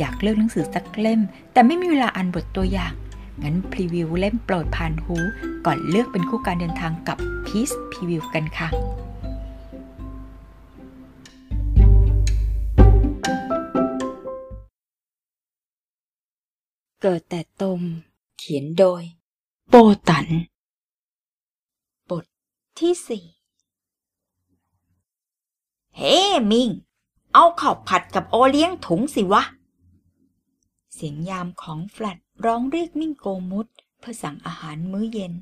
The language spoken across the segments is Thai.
อยากเลือกหนังสือสักเล่ม แต่ไม่มีเวลาอ่านบทตัวอย่าง งั้นพรีวิวเล่มโปรดผ่านหู ก่อนเลือกเป็นคู่การเดินทางกับพีซพรีวิวกันค่ะเกิดแต่ตม เขียนโดย โปตัน บทที่สี่เฮ้ มิง เอาข้าวผัดกับโอเลี้ยงถุงสิวะ เสียงยามของแฟลตร้องเรียกมิ่งโกมุดเพื่อสั่งอาหารมื้อเย็น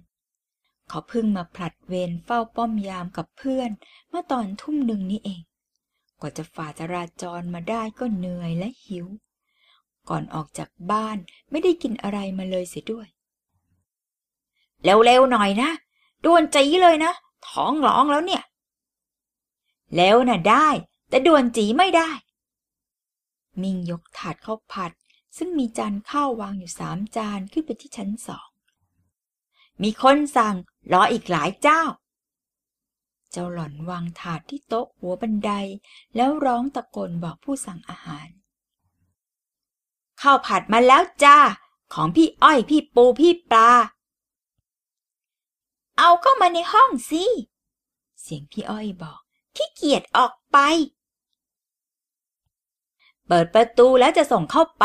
เขาเพิ่งมาผลัดเวรเฝ้าป้อมยามกับเพื่อน เมื่อตอนทุ่มหนึ่งนี้เอง กว่าจะฝ่าจราจรมาได้ก็เหนื่อยและหิว ก่อนออกจากบ้านไม่ได้กินอะไรมาเลยเสียด้วย เร็วๆหน่อยนะด่วนจีเลยนะ ท้องร้องแล้วเนี่ย แล้วน่ะได้ แต่ด่วนจีไม่ได้ มิ่งยกถาดข้าวผัด ซึ่งมีจานข้าววางอยู่สามจานขึ้นไปที่ชั้นสอง มีคนสั่งรออีกหลายเจ้า เจ้าหล่อนวางถาดที่โต๊ะหัวบันไดแล้วร้องตะโกนบอกผู้สั่งอาหาร ข้าวผัดมาแล้วจ้า ของพี่อ้อยพี่ปูพี่ปลา เอาเข้ามาในห้องสิ เสียงพี่อ้อยบอกขี้เกียจออกไป เปิดประตูแล้วจะส่งเข้าไป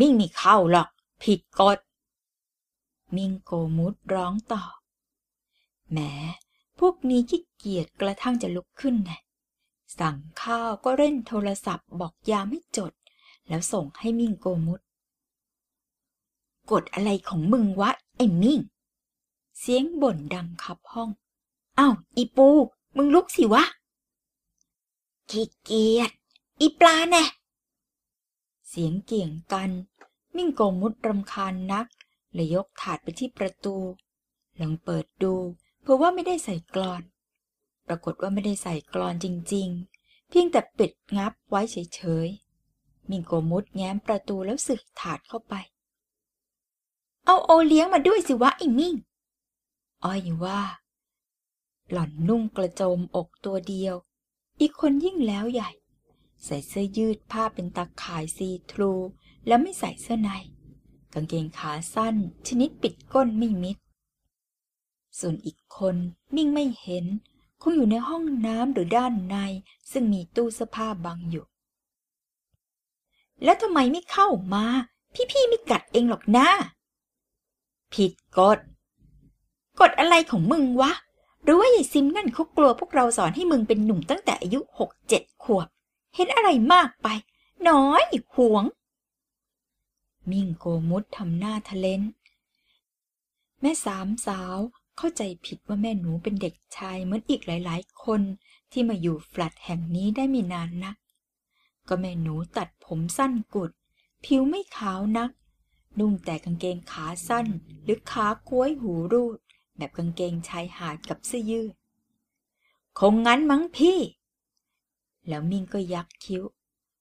มิ่งไมีเข้าหรอก ผิดกฎ มิงโกมุดร้องต่อ แหม พวกนี้ขี้เกียจกระทั่งจะลุกขึ้นนะสั่งข้าวก็เล่นโทรศัพท์บอกยาไมให้จด แล้วส่งให้มิ่งโกมุดกดอะไรของมึงวะ ไอ้มิ่ง เสียงบ่นดังคับห้องอ้าวอีปู มึงลุกสิวะ ขี้เกียจ อีปลาแน่ สียงเกี่ยงกัน มิ่งโกมุดรำคาญนักเลยยกถาดไปที่ประตู ลองเปิดดูเพื่อว่าไม่ได้ใส่กรอน ปรากฏว่าไม่ได้ใส่กรอนจริง ๆ เพียงแต่ปิดงับไว้เฉยๆ มิ่งโกมุดแง้มประตูแล้วสึกถาดเข้าไป เอาโอเลี้ยงมาด้วยสิวะไอ้มิ่ง อ้อยว่า หล่อนนุ่งกระโจมอกตัวเดียว อีกคนยิ่งแล้วใหญ่ ใส่เสื้อยืดผ้าเป็นตาข่ายซีทรู แล้วไม่ใส่เสื้อใน กางเกงขาสั้น ชนิดปิดก้นไม่มิด ส่วนอีกคนมิ่งไม่เห็น คงอยู่ในห้องน้ำหรือด้านใน ซึ่งมีตู้เสื้อผ้าบังอยู่ แล้วทำไมไม่เข้ามา พี่ๆไม่กัดเองหรอกนะผิดกฎกฎอะไรของมึงวะ หรือว่าไอ้ซิมนั่นเขากลัวพวกเราสอนให้มึงเป็นหนุ่มตั้งแต่อายุหกเจ็ดขวบ เห็นอะไรมากไป น้อยหวง มิ่งโกมุดทำหน้าทะเลนแม่สามสาวเข้าใจผิดว่าแม่หนูเป็นเด็กชายเหมือนอีกหลาย ๆ คนที่มาอยู่แฟลตแห่งนี้ได้ไม่นานนัก ก็แม่หนูตัดผมสั้นกุด ผิวไม่ขาวนัก นุ่งแต่กางเกงขาสั้น หรือขาก้วยหูรูด แบบกางเกงชายหาดกับเสื้อยืด คงงั้นมั้งพี่ แล้วมิ่งก็ยักคิ้ว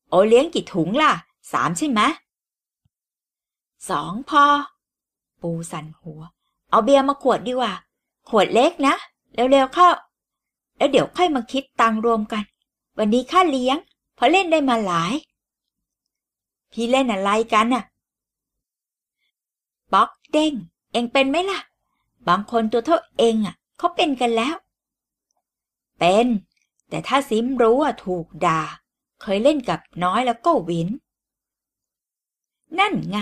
โอเลี้ยงกี่ถุงล่ะ สามใช่ไหมสองพอ ปูสันหัว เอาเบียร์มาขวดดีกว่า ขวดเล็กนะ เร็วๆเข้า แล้วเดี๋ยวค่อยมาคิดตังรวมกัน วันนี้ค่าเลี้ยง เพราะเล่นได้มาหลาย พี่เล่นอะไรกันน่ะป๊อกเด้ง เองเป็นไหมล่ะ บางคนตัวเท่าเองอะเขาเป็นกันแล้ว เป็น แต่ถ้าซิมรู้ว่าถูกด่า เคยเล่นกับน้อยแล้วก็วิน นั่นไง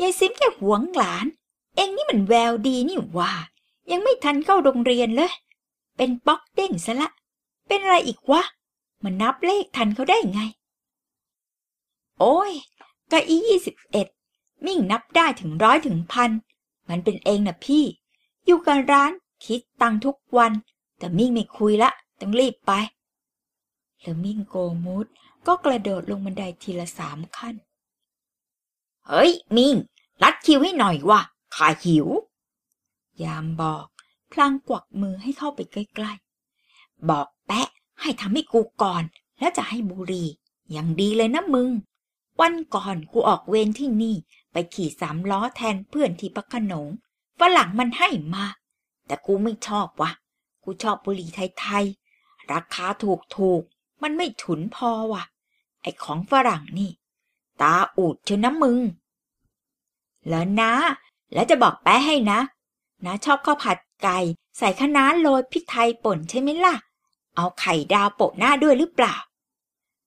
ยายซิมแค่หวงหลาน เองนี่มันแววดีนี่ว่า ยังไม่ทันเข้าโรงเรียนเลย เป็นป๊อกเด้งซะละ เป็นอะไรอีกวะ มันนับเลขทันเขาได้ไง โอ้ยกะอียี่สิบเอ็ดมิ่งนับได้ถึงร้อยถึงพัน มันเป็นเองนะพี่ อยู่กันร้านคิดตังทุกวัน แต่มิ่งไม่คุยละ ต้องรีบไป แล้วมิ่งโกมุดก็กระโดดลงบันไดทีละสามขั้น เฮ้ย มิ่งรัดคิวให้หน่อยว่ะข้าหิว ยามบอกพลางกวักมือให้เข้าไปใกล้บอกแปะให้ทำให้กูก่อน แล้วจะให้บุหรีอย่างดีเลยนะมึง วันก่อนกูออกเวรที่นี่ ไปขี่สามล้อแทนเพื่อนที่พักขนงฝรั่งมันให้มา แต่กูไม่ชอบวะกูชอบบุหรี่ไทยๆ ราคาถูกถูกๆ มันไม่ฉุนพอวะไอของฝรั่งนี่ ตาอูดเชยวนะมึง แล้วนะ แล้วจะบอกแป๊ะให้นะนะชอบข้าวผัดไก่ใส่คะน้าโรยพริกไทยป่นใช่ไหมล่ะ เอาไข่ดาวโปะหน้าด้วยหรือเปล่า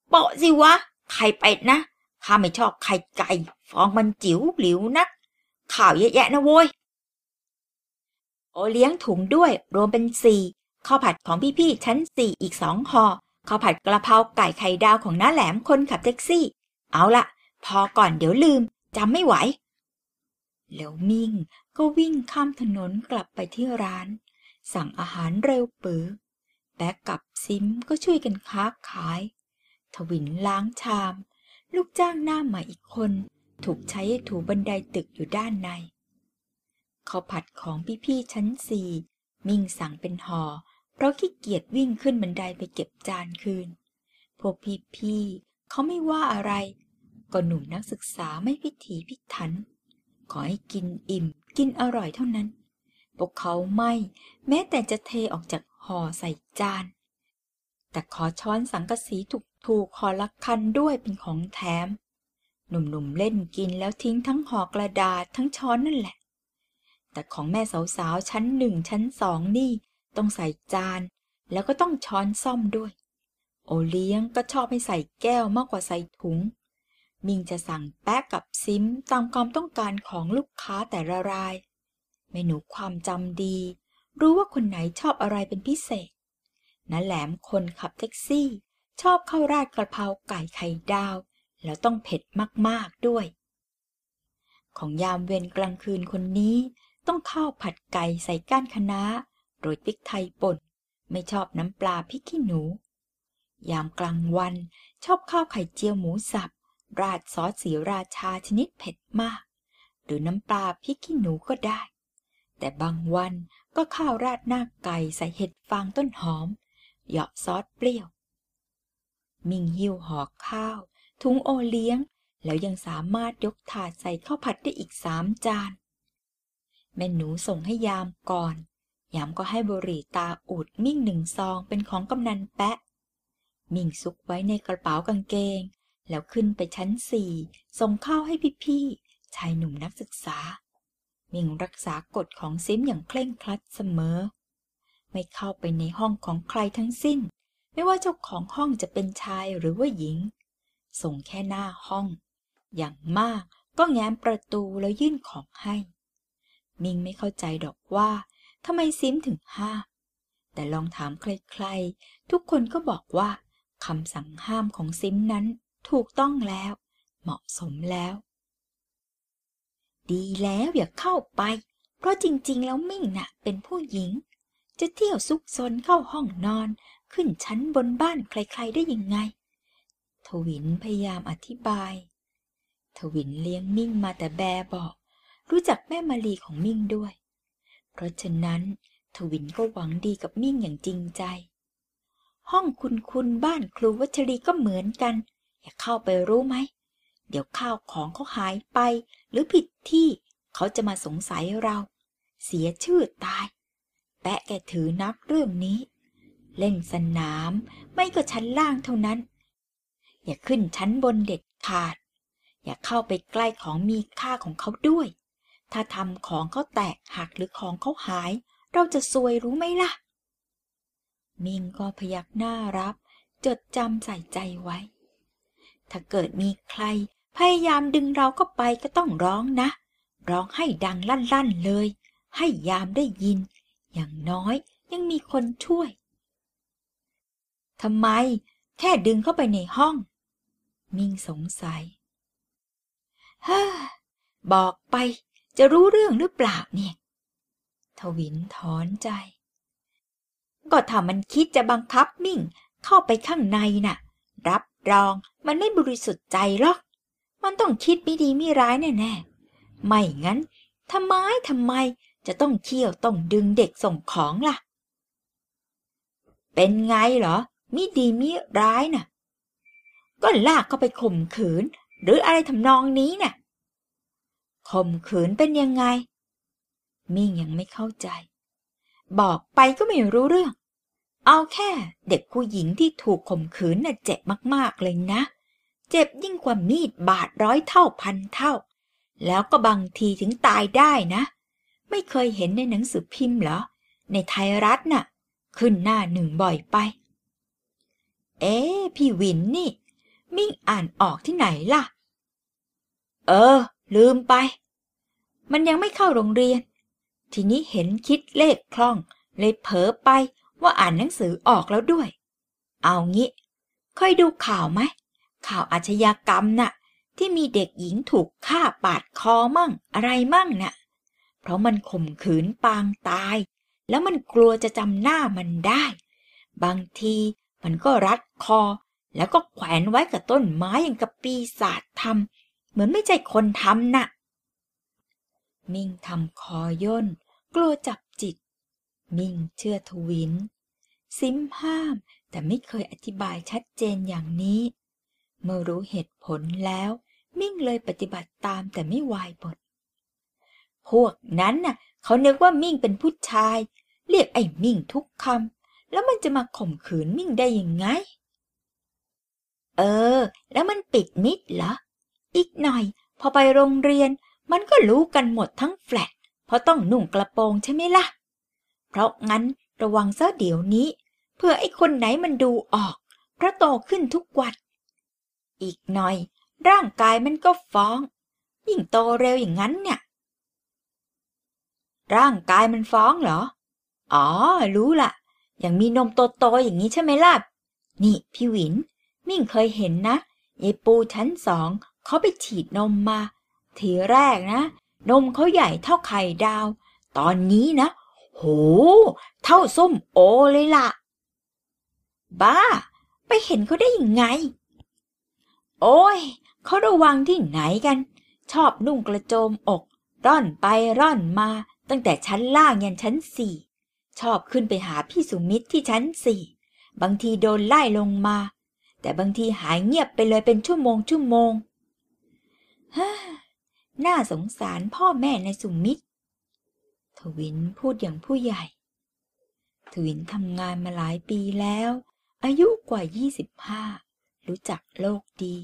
โปะสิวะ ไข่เป็ดนะข้าไม่ชอบไข่ไก่ ฟองมันจิ๋วหลิวนัก ข่าวเยอะแยะนะโว้ย โอเลี้ยงถุงด้วยรวมเป็นสี่ข้าวผัดของพี่ๆชั้นสี่อีกสองห่อ ข้าวผัดกระเพราไก่ไข่ดาวของน้าแหลมคนขับแท็กซี่ เอาละพอก่อนเดี๋ยวลืมจำไม่ไหว แล้วมิ่งก็วิ่งข้ามถนนกลับไปที่ร้าน สั่งอาหารเร็วปือแป๊ะกับซิ้มก็ช่วยกันค้าขาย ทวินล้างชาม ลูกจ้างหน้าใหม่อีกคน ถูกใช้ให้ถูบันไดตึกอยู่ด้านในข้าวผัดของพี่ๆชั้นสี่มิ่งสั่งเป็นห่อ เพราะขี้เกียจวิ่งขึ้นบันไดไปเก็บจานคืน พวกพี่ๆเขาไม่ว่าอะไร ก็หนุ่มนักศึกษาไม่พิถีพิถัน ขอให้กินอิ่มกินอร่อยเท่านั้น พวกเขาไม่แม้แต่จะเทออกจากห่อใส่จาน แต่ขอช้อนสังกะสีถูกๆขอละคันด้วยเป็นของแถม หนุ่มๆเล่นกินแล้วทิ้งทั้งห่อกระดาษทั้งช้อนนั่นแหละแต่ของแม่สาวๆชั้นหนึ่งชั้นสองนี่ ต้องใส่จาน แล้วก็ต้องช้อนซ่อมด้วย โอเลี้ยงก็ชอบให้ใส่แก้วมากกว่าใส่ถุง มิงจะสั่งแป๊กกับซิมตามความต้องการของลูกค้าแต่ละราย เมนูความจำดี รู้ว่าคนไหนชอบอะไรเป็นพิเศษน้าแหลมคนขับแท็กซี่ ชอบข้าวราดกระเพราไก่ไข่ดาว แล้วต้องเผ็ดมากๆด้วย ของยามเวรกลางคืนคนนี้ต้องข้าวผัดไก่ใส่ก้านคะน้า โรยพริกไทยป่น ไม่ชอบน้ำปลาพริกขี้หนู ยามกลางวันชอบข้าวไข่เจียวหมูสับ ราดซอสสีราชาชนิดเผ็ดมาก หรือน้ำปลาพริกขี้หนูก็ได้ แต่บางวันก็ข้าวราดหน้าไก่ใส่เห็ดฟางต้นหอม เหยาะซอสเปรี้ยว มิงหิวห่อข้าว ทุงโอเลี้ยง แล้วยังสามารถยกถาดใส่ข้าวผัดได้อีกสามจานแม่หนูส่งให้ยามก่อน ยามก็ให้บุหรี่ตาอูดมิ่งหนึ่งซองเป็นของกำนันแปะ มิ่งซุกไว้ในกระเป๋ากางเกง แล้วขึ้นไปชั้นสี่ส่งข้าวให้พี่ๆชายหนุ่มนักศึกษา มิ่งรักษากฎของซิมอย่างเคร่งครัดเสมอ ไม่เข้าไปในห้องของใครทั้งสิ้น ไม่ว่าเจ้าของห้องจะเป็นชายหรือว่าหญิง ส่งแค่หน้าห้อง อย่างมากก็แง้มประตูแล้วยื่นของให้ มิงไม่เข้าใจดอกว่า ทำไมซิมถึงห้าม แต่ลองถามใครๆ ทุกคนก็บอกว่าคำสั่งห้ามของซิมนั้นถูกต้องแล้ว เหมาะสมแล้ว ดีแล้วอย่าเข้าไป เพราะจริงๆ แล้วมิ่งน่ะเป็นผู้หญิง จะเที่ยวซุกซนเข้าห้องนอน ขึ้นชั้นบนบ้านใครๆได้ยังไง ทวินพยายามอธิบาย ทวินเลี้ยงมิ่งมาแต่แบบอก รู้จักแม่มาลีของมิ่งด้วย เพราะฉะนั้นทวินก็หวังดีกับมิ่งอย่างจริงใจ ห้องคุณคุณบ้านครูวัชรีก็เหมือนกัน อย่าเข้าไปรู้ไหม เดี๋ยวข้าวของเขาหายไป หรือผิดที่เขาจะมาสงสัยเรา เสียชื่อตาย แปะแกถือนักเรื่องนี้ เล่นสนามไม่ก็ชั้นล่างเท่านั้น อย่าขึ้นชั้นบนเด็ดขาด อย่าเข้าไปใกล้ของมีค่าของเขาด้วย ถ้าทำของเขาแตกหักหรือของเขาหาย เราจะซวยรู้ไหมล่ะ มิงก็พยักหน้ารับ จดจำใส่ใจไว้ ถ้าเกิดมีใคร พยายามดึงเราก็ไปก็ต้องร้องนะ ร้องให้ดังลั่นๆเลย ให้ยามได้ยิน อย่างน้อยยังมีคนช่วยทำไม แค่ดึงเข้าไปในห้อง มิงสงสัย เฮ้อบอกไป จะรู้เรื่องหรือเปล่าเนี่ย ทวินถอนใจ ก็ถ้ามันคิดจะบังคับมิ่งเข้าไปข้างในน่ะ รับรองมันไม่บริสุทธิ์ใจหรอก มันต้องคิดไม่ดีไม่ร้ายแน่ๆ ไม่งั้นทำไมทำไมจะต้องเที่ยวต้องดึงเด็กส่งของล่ะ เป็นไงเหรอ มิดีมิร้ายน่ะ ก็ลากเข้าไปข่มขืน หรืออะไรทำนองนี้น่ะ ข่มขืนเป็นยังไง มิ่งยังไม่เข้าใจ บอกไปก็ไม่รู้เรื่อง เอาแค่เด็กผู้หญิงที่ถูกข่มขืนน่ะเจ็บมากๆเลยนะ เจ็บยิ่งกว่ามีดบาดร้อยเท่าพันเท่า แล้วก็บางทีถึงตายได้นะ ไม่เคยเห็นในหนังสือพิมพ์เหรอ ในไทยรัฐน่ะ ขึ้นหน้าหนึ่งบ่อยไป เอ๊พี่วินนี่ มิ่งอ่านออกที่ไหนล่ะ เออ ลืมไป มันยังไม่เข้าโรงเรียน ทีนี้เห็นคิดเลขคล่อง เลยเผลอไปว่าอ่านหนังสือออกแล้วด้วย เอางี้เคยดูข่าวไหม ข่าวอาชญากรรมน่ะ ที่มีเด็กหญิงถูกฆ่าปาดคอมั่งอะไรมั่งน่ะ เพราะมันข่มขืนปางตาย แล้วมันกลัวจะจำหน้ามันได้ บางทีมันก็รัดคอ แล้วก็แขวนไว้กับต้นไม้อย่างกับปีศาจทำ เหมือนไม่ใช่คนทำน่ะ มิ่งทำคอย่น กลัวจับจิต มิ่งเชื่อทวิน ซิมห้าม แต่ไม่เคยอธิบายชัดเจนอย่างนี้ เมื่อรู้เหตุผลแล้ว มิ่งเลยปฏิบัติตามแต่ไม่วายบท พวกนั้นน่ะ เขานึกว่ามิ่งเป็นผู้ชาย เรียกไอ้มิ่งทุกคำแล้วมันจะมาข่มขืนมิ่งได้ยังไง เออ แล้วมันปิดมิดเหรอ อีกหน่อย พอไปโรงเรียน มันก็รู้กันหมดทั้งแฟลตเพราะต้องนุ่งกระโปรงใช่ไหมล่ะ เพราะงั้นระวังซะเดี๋ยวนี้ เพื่อไอ้คนไหนมันดูออก เพราะโตขึ้นทุกวัน อีกหน่อย ร่างกายมันก็ฟ้อง ยิ่งโตเร็วอย่างนั้นเนี่ย ร่างกายมันฟ้องเหรอ อ๋อ รู้ละอย่างมีนมโตๆอย่างนี้ใช่ไหมล่ะ นี่พี่หวิน มิ่งเคยเห็นนะยายปูชั้นสอง เขาไปฉีดนมมา ทีแรกนะ นมเขาใหญ่เท่าไข่ดาว ตอนนี้นะ โห เท่าส้มโอเลยล่ะ บ้า ไปเห็นเขาได้ยังไง โอ้ย เขาระวังที่ไหนกัน ชอบนุ่งกระโจมอก ร่อนไปร่อนมา ตั้งแต่ชั้นล่างยันชั้นสี่ ชอบขึ้นไปหาพี่สุมิตรที่ชั้นสี่บางทีโดนไล่ลงมา แต่บางทีหายเงียบไปเลยเป็นชั่วโมงชั่วโมง ฮ่าน่าสงสารพ่อแม่ในสุมิตรทวินพูดอย่างผู้ใหญ่ ทวินทำงานมาหลายปีแล้ว อายุกว่า25รู้จักโลกดี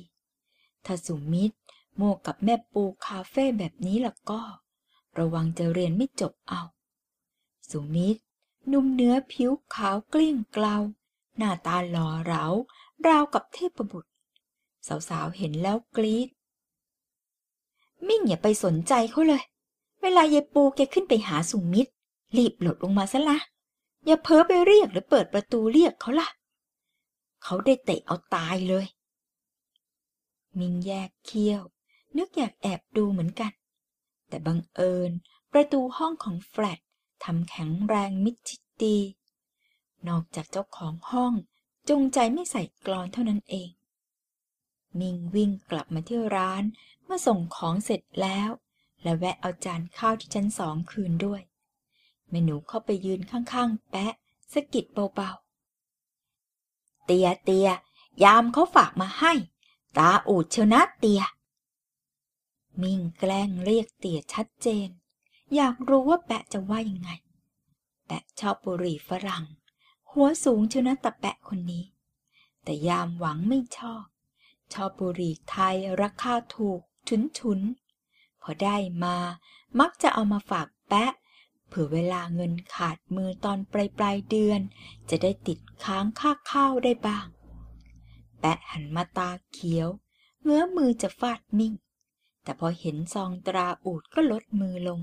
ถ้าสุมิตรโมวกับแม่ปูคาเฟ่แบบนี้ล่ะก็ ระวังจะเรียนไม่จบเอา สุมิตรนุ่มเนื้อผิวขาวกลี้งเกลา หน้าตาหล่อเหลาราวกับเทพบุตร สาวๆเห็นแล้วกรี๊ด มิ่งอย่าไปสนใจเขาเลย เวลายายปูแกขึ้นไปหาสุมิตรรีบหลดลงมาซะละอย่าเพ้อไปเรียกหรือเปิดประตูเรียกเขาล่ะ เขาได้เตะเอาตายเลย มิงแยกเขี้ยว นึกอยากแอบดูเหมือนกัน แต่บังเอิญประตูห้องของแฟลตทำแข็งแรงมิดชิดดี นอกจากเจ้าของห้องจงใจไม่ใส่กลอนเท่านั้นเอง มิงวิ่งกลับมาที่ร้าน เมื่อส่งของเสร็จแล้ว และแวะเอาจานข้าวที่ชั้นสองคืนด้วย แม่หนูเข้าไปยืนข้างๆ แปะสะกิดเบาๆ เตียเตีย ยามเขาฝากมาให้ ตาอูดเชียวนะเตีย มิงแกล้งเรียกเตียชัดเจน อยากรู้ว่าแปะจะว่ายังไง แปะชอบบุหรี่ฝรั่ง หัวสูงเชียวนะตะแปะคนนี้ แต่ยามหวังไม่ชอบ ชอบบุหรี่ไทยราคาถูก ชุนชุนๆพอได้มามักจะเอามาฝากแปะเผื่อเวลาเงินขาดมือตอนปลายปลายเดือน จะได้ติดค้างค่าข้าวได้บ้าง แปะหันมาตาเขียว เงื้อมือจะฟาดมิ่ง แต่พอเห็นซองตราอูดก็ลดมือลง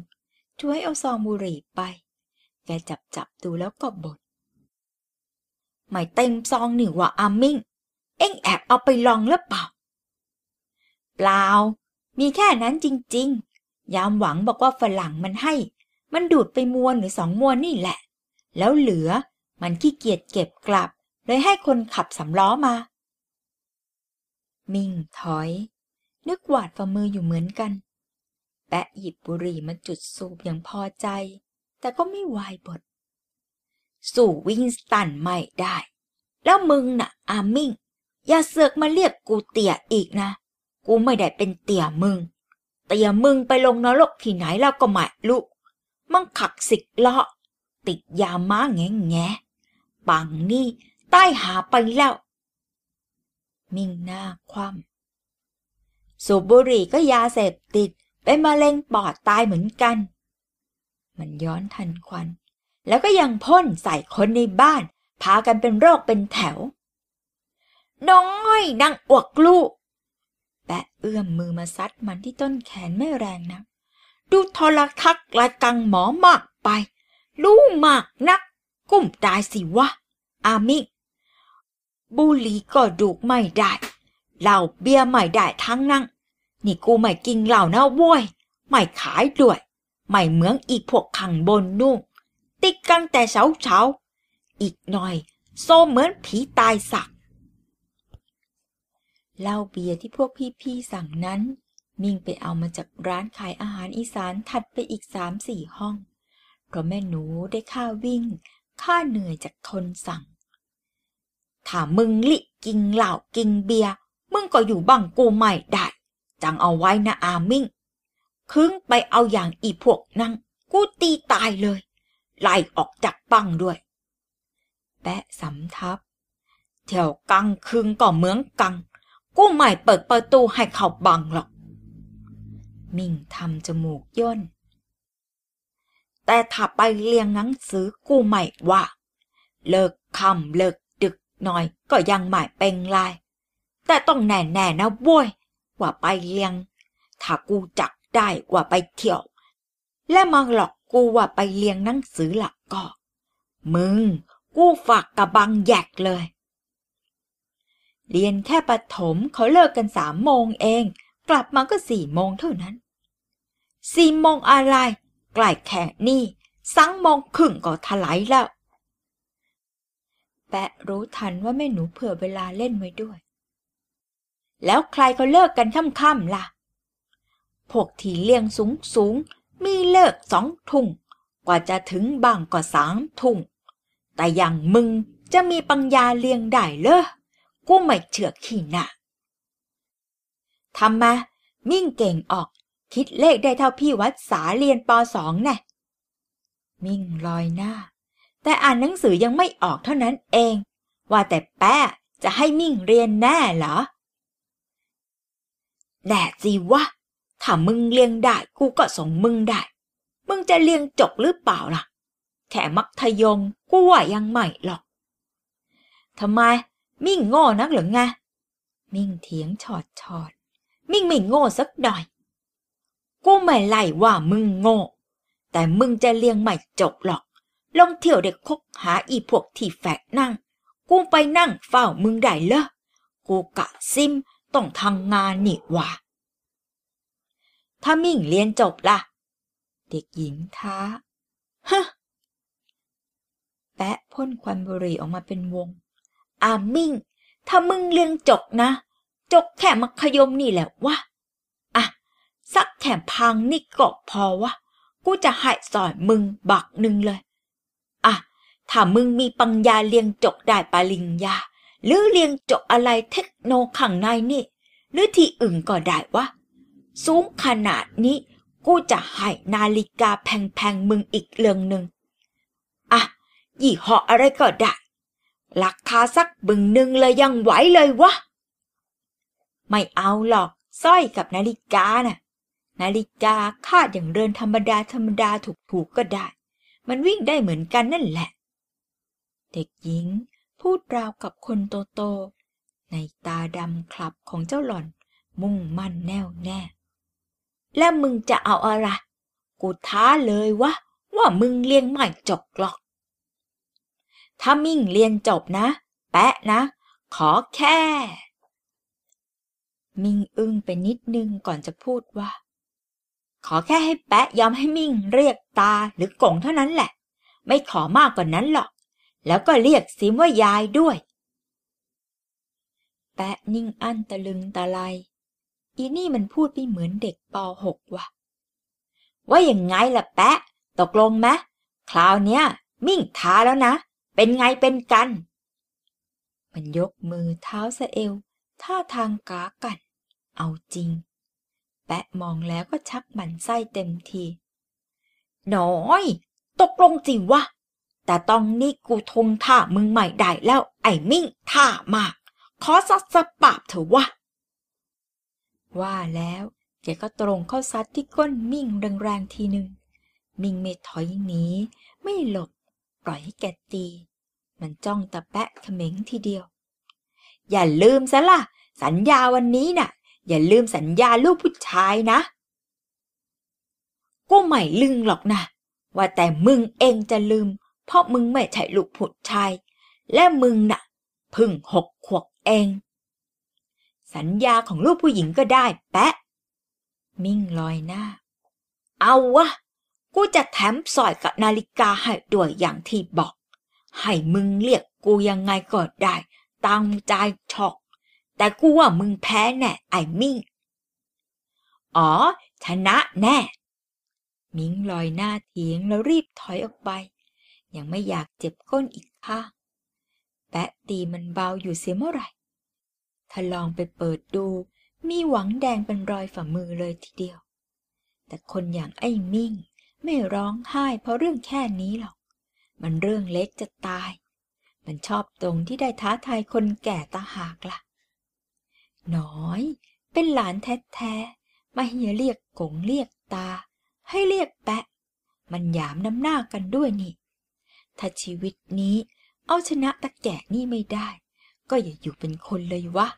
ช่วยเอาซองบุหรี่ไป แกจับจับดูแล้วก็บ่นไม่เต็มซองหนี่หว่าอามิ่ง เอ็งแอบเอาไปลองหรือเปล่า เปล่า มีแค่นั้นจริงๆ ยามหวังบอกว่าฝรั่งมันให้ มันดูดไปมวนหรือสองมวนนี่แหละ แล้วเหลือมันขี้เกียจเก็บกลับ เลยให้คนขับสำล้อมา มิ่งถอย นึกหวาดฝ่ามืออยู่เหมือนกัน แปะหยิบบุหรี่มาจุดสูบอย่างพอใจ แต่ก็ไม่วายบท สู่วิงสตันไม่ได้ แล้วมึงน่ะอามิ่ง อย่าเสือกมาเรียกกูเตี่ยอีกนะ กูไม่ได้เป็นเตี่ยมึง เตี่ยมึงไปลงนรกที่ไหนแล้วก็ไม่รู้มังขักสิกเลาะ ติดยาม้าแงแงปังนี่ใต้หาไปแล้ว มิ่งหน้าคว่ำสูบบุหรี่ก็ยาเสพติด เป็นมะเร็งปอดตายเหมือนกัน มันย้อนทันควัน แล้วก็ยังพ่นใส่คนในบ้าน พากันเป็นโรคเป็นแถว น้อยนางอวกลูก แปะเอื้อมมือมาซัดมันที่ต้นแขนไม่แรงนะดูทรทัศน์รายกังหมอมากไป รู้มากนัก กุ้มตายสิวะ อามิ บุหรี่ก็ดูกไม่ได้เหล้าเบียร์ไม่ได้ทั้งนั้นนี่กูไม่กินเหล้านะโว้ย ไม่ขายด้วย ไม่เหมือนอีกพวกขังบนนุ่ง ติดกันแต่เช้าเช้าอีกหน่อย โซเหมือนผีตายสัก เหล้าเบียร์ที่พวกพี่ๆสั่งนั้น มิ่งไปเอามาจากร้านขายอาหารอีสานถัดไปอีกสามสี่ห้อง เพราะแม่หนูได้ค่าวิ่ง ค่าเหนื่อยจากคนสั่ง ถ้ามึงลิกินเหล้ากินเบียร์มึงก็อยู่บังกูไม่ได้จังเอาไว้นะอามิ่งคึงไปเอาอย่างอีพวกนั่งกูตีตายเลย ไล่ออกจากบังด้วย แปะสำทับเที่ยวกังคึงก็เหมืองกัง กูไม่เปิดประตูให้เขาบังหรอก มิ่งทำจมูกย่น แต่ถ้าไปเรียงหนังสือกูไม่ว่า เลิกคำเลิกดึกหน่อยก็ยังไม่เป็นไร แต่ต้องแน่แน่นะโว้ย ว่าไปเรียง ถ้ากูจักได้ว่าไปเที่ยว และมาหลอกกูว่าไปเรียงหนังสือหลักก็ มึง กูฝากกระบังแยกเลย เรียนแค่ปฐมเขาเลิกกันสามโมงเอง กลับมาก็สี่โมงเท่านั้นสี่โมงอะไรใกล้แค่นี่สังโมงครึ่งก็ถลายแล้ว แปะรู้ทันว่าแม่หนูเผื่อเวลาเล่นไว้ด้วย แล้วใครเขาเลิกกันค่ำๆล่ะ พวกที่เลี้ยงสูงๆ มีเลิกสองทุ่ง กว่าจะถึงบางก็สามทุ่ง แต่อย่างมึงจะมีปัญญาเลี้ยงได้เหรอ กูไม่เชื่อขี้หน้าทำมา มิ่งเก่งออก คิดเลขได้เท่าพี่วัดสาเรียนปสองแน่มิ่งลอยหน้า แต่อ่านหนังสือยังไม่ออกเท่านั้นเอง ว่าแต่แป้จะให้มิ่งเรียนแน่เหรอแน่สิวะ ถ้ามึงเรียงได้กูก็ส่งมึงได้ มึงจะเรียงจบหรือเปล่าล่ะ แค่มัธยมกูว่ายังไม่หรอกทำไม มิ่งโง่นักหรือไง มิ่งเถียงชอดชอด มิ่งไม่โง่สักหน่อย กูไม่ไล่ว่ามึงโง่ แต่มึงจะเลี้ยงไม่จบหรอก ลงเที่ยวเด็กคบหาอีพวกที่แฝกนั่ง กูไปนั่งเฝ้ามึงได้เหรอกูกะซิมต้องทำงานนี่ว่า ถ้ามิ่งเรียนจบล่ะ เด็กหญิงท้า ฮะ แปะพ่นควันบุหรี่ออกมาเป็นวง อามิ่ง ถ้ามึงเรียนจบนะจบแค่มัธยมนี่แหละวะ อะ สักแค่พังนี่ก็พอวะ กูจะให้สอนมึงบักหนึ่งเลย อะ ถ้ามึงมีปัญญาเรียนจบได้ปริญญาหรือเรียนจบอะไรเทคโนข้างในนี่ หรือที่อื่นก็ได้วะ สูงขนาดนี้ กูจะให้นาฬิกาแพงๆมึงอีกเรื่องหนึ่งอะยี่ห้ออะไรก็ได้ ราคาสักบึงหนึ่งเลยยังไหวเลยวะ ไม่เอาหรอกสร้อยกับนาฬิกาน่ะ นาฬิกาคาดอย่างเรือนธรรมดาธรรมดาถูกๆก็ได้ มันวิ่งได้เหมือนกันนั่นแหละ เด็กหญิงพูดราวกับคนโตๆในตาดำคลับของเจ้าหล่อน มุ่งมั่นแน่วแน่ และมึงจะเอาอะไร กูท้าเลยวะ ว่ามึงเรียนไม่จบหรอก ถ้ามิ่งเรียนจบนะ แปะนะ ขอแค่ มิ่งอึ้งไปนิดนึงก่อนจะพูดว่า ขอแค่ให้แปะยอมให้มิ่งเรียกตาหรือกงเท่านั้นแหละ ไม่ขอมากกว่านั้นหรอก แล้วก็เรียกซิมว่ายายด้วย แปะนิ่งอั้นตะลึงตะไลอีนี่มันพูดไม่เหมือนเด็กป .6 ว่ะ ว่าอย่างไงล่ะแปะ ตกลงไหมคราวเนี้ย มิ่งท้าแล้วนะ เป็นไงเป็นกัน มันยกมือเท้าสะเอว ท่าทางกากัน เอาจริง แปะมองแล้วก็ชักหมันไส้เต็มที น้อย ตกลงสิวะ แต่ตอนนี้กูทงท่ามึงใหม่ได้แล้ว ไอ้มิ่งท่ามาก ขอสัสสปาบเถอะวะ ว่าแล้วแกก็ตรงเข้าซัดที่ก้นมิ่งแรงๆทีหนึ่งมิ่งไม่ถอยหนี ไม่หลบ ปล่อยให้แกตี มันจ้องตะแปะเขม็งทีเดียว อย่าลืมซะล่ะ สัญญาวันนี้น่ะ อย่าลืมสัญญาลูกผู้ชายนะกูไม่ลืมหรอกนะ ว่าแต่มึงเองจะลืม เพราะมึงไม่ใช่ลูกผู้ชาย และมึงน่ะพึ่งหกขวบเอง สัญญาของลูกผู้หญิงก็ได้แปะ มิ่งลอยหน้า เอาวะ กูจะแถมสร้อยกับนาฬิกาให้ด้วยอย่างที่บอก ให้มึงเรียกกูยังไงก็ได้ตามใจชอก แต่กูว่ามึงแพ้แน่ไอ้มิ่ง อ๋อ ชนะแน่ มิงลอยหน้าเถียงแล้วรีบถอยออกไป ยังไม่อยากเจ็บก้นอีกข้างแปะตีมันเบาอยู่เสียเมื่อไหร่ถ้าลองไปเปิดดู มีหวังแดงเป็นรอยฝ่ามือเลยทีเดียว แต่คนอย่างไอ้มิ่งไม่ร้องไห้เพราะเรื่องแค่นี้หรอก มันเรื่องเล็กจะตาย มันชอบตรงที่ได้ท้าทายคนแก่ตาหากละ่ะ น้อย เป็นหลานแท้ๆมาเฮียเรียกกงเรียกตา ให้เรียกแปะ มันหยามน้ำหน้ากันด้วยนี่ ถ้าชีวิตนี้เอาชนะตะแก่นี่ไม่ได้ ก็อย่าอยู่เป็นคนเลยวะ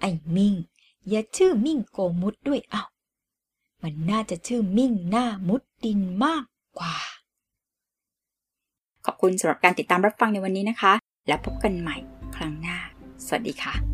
ไอ้มิ่ง อย่าชื่อมิ่งโกมุดด้วยเอามันน่าจะชื่อมิ่งหน้ามุดดินมากกว่า ขอบคุณสำหรับการติดตามรับฟังในวันนี้นะคะ แล้วพบกันใหม่ครั้งหน้า สวัสดีค่ะ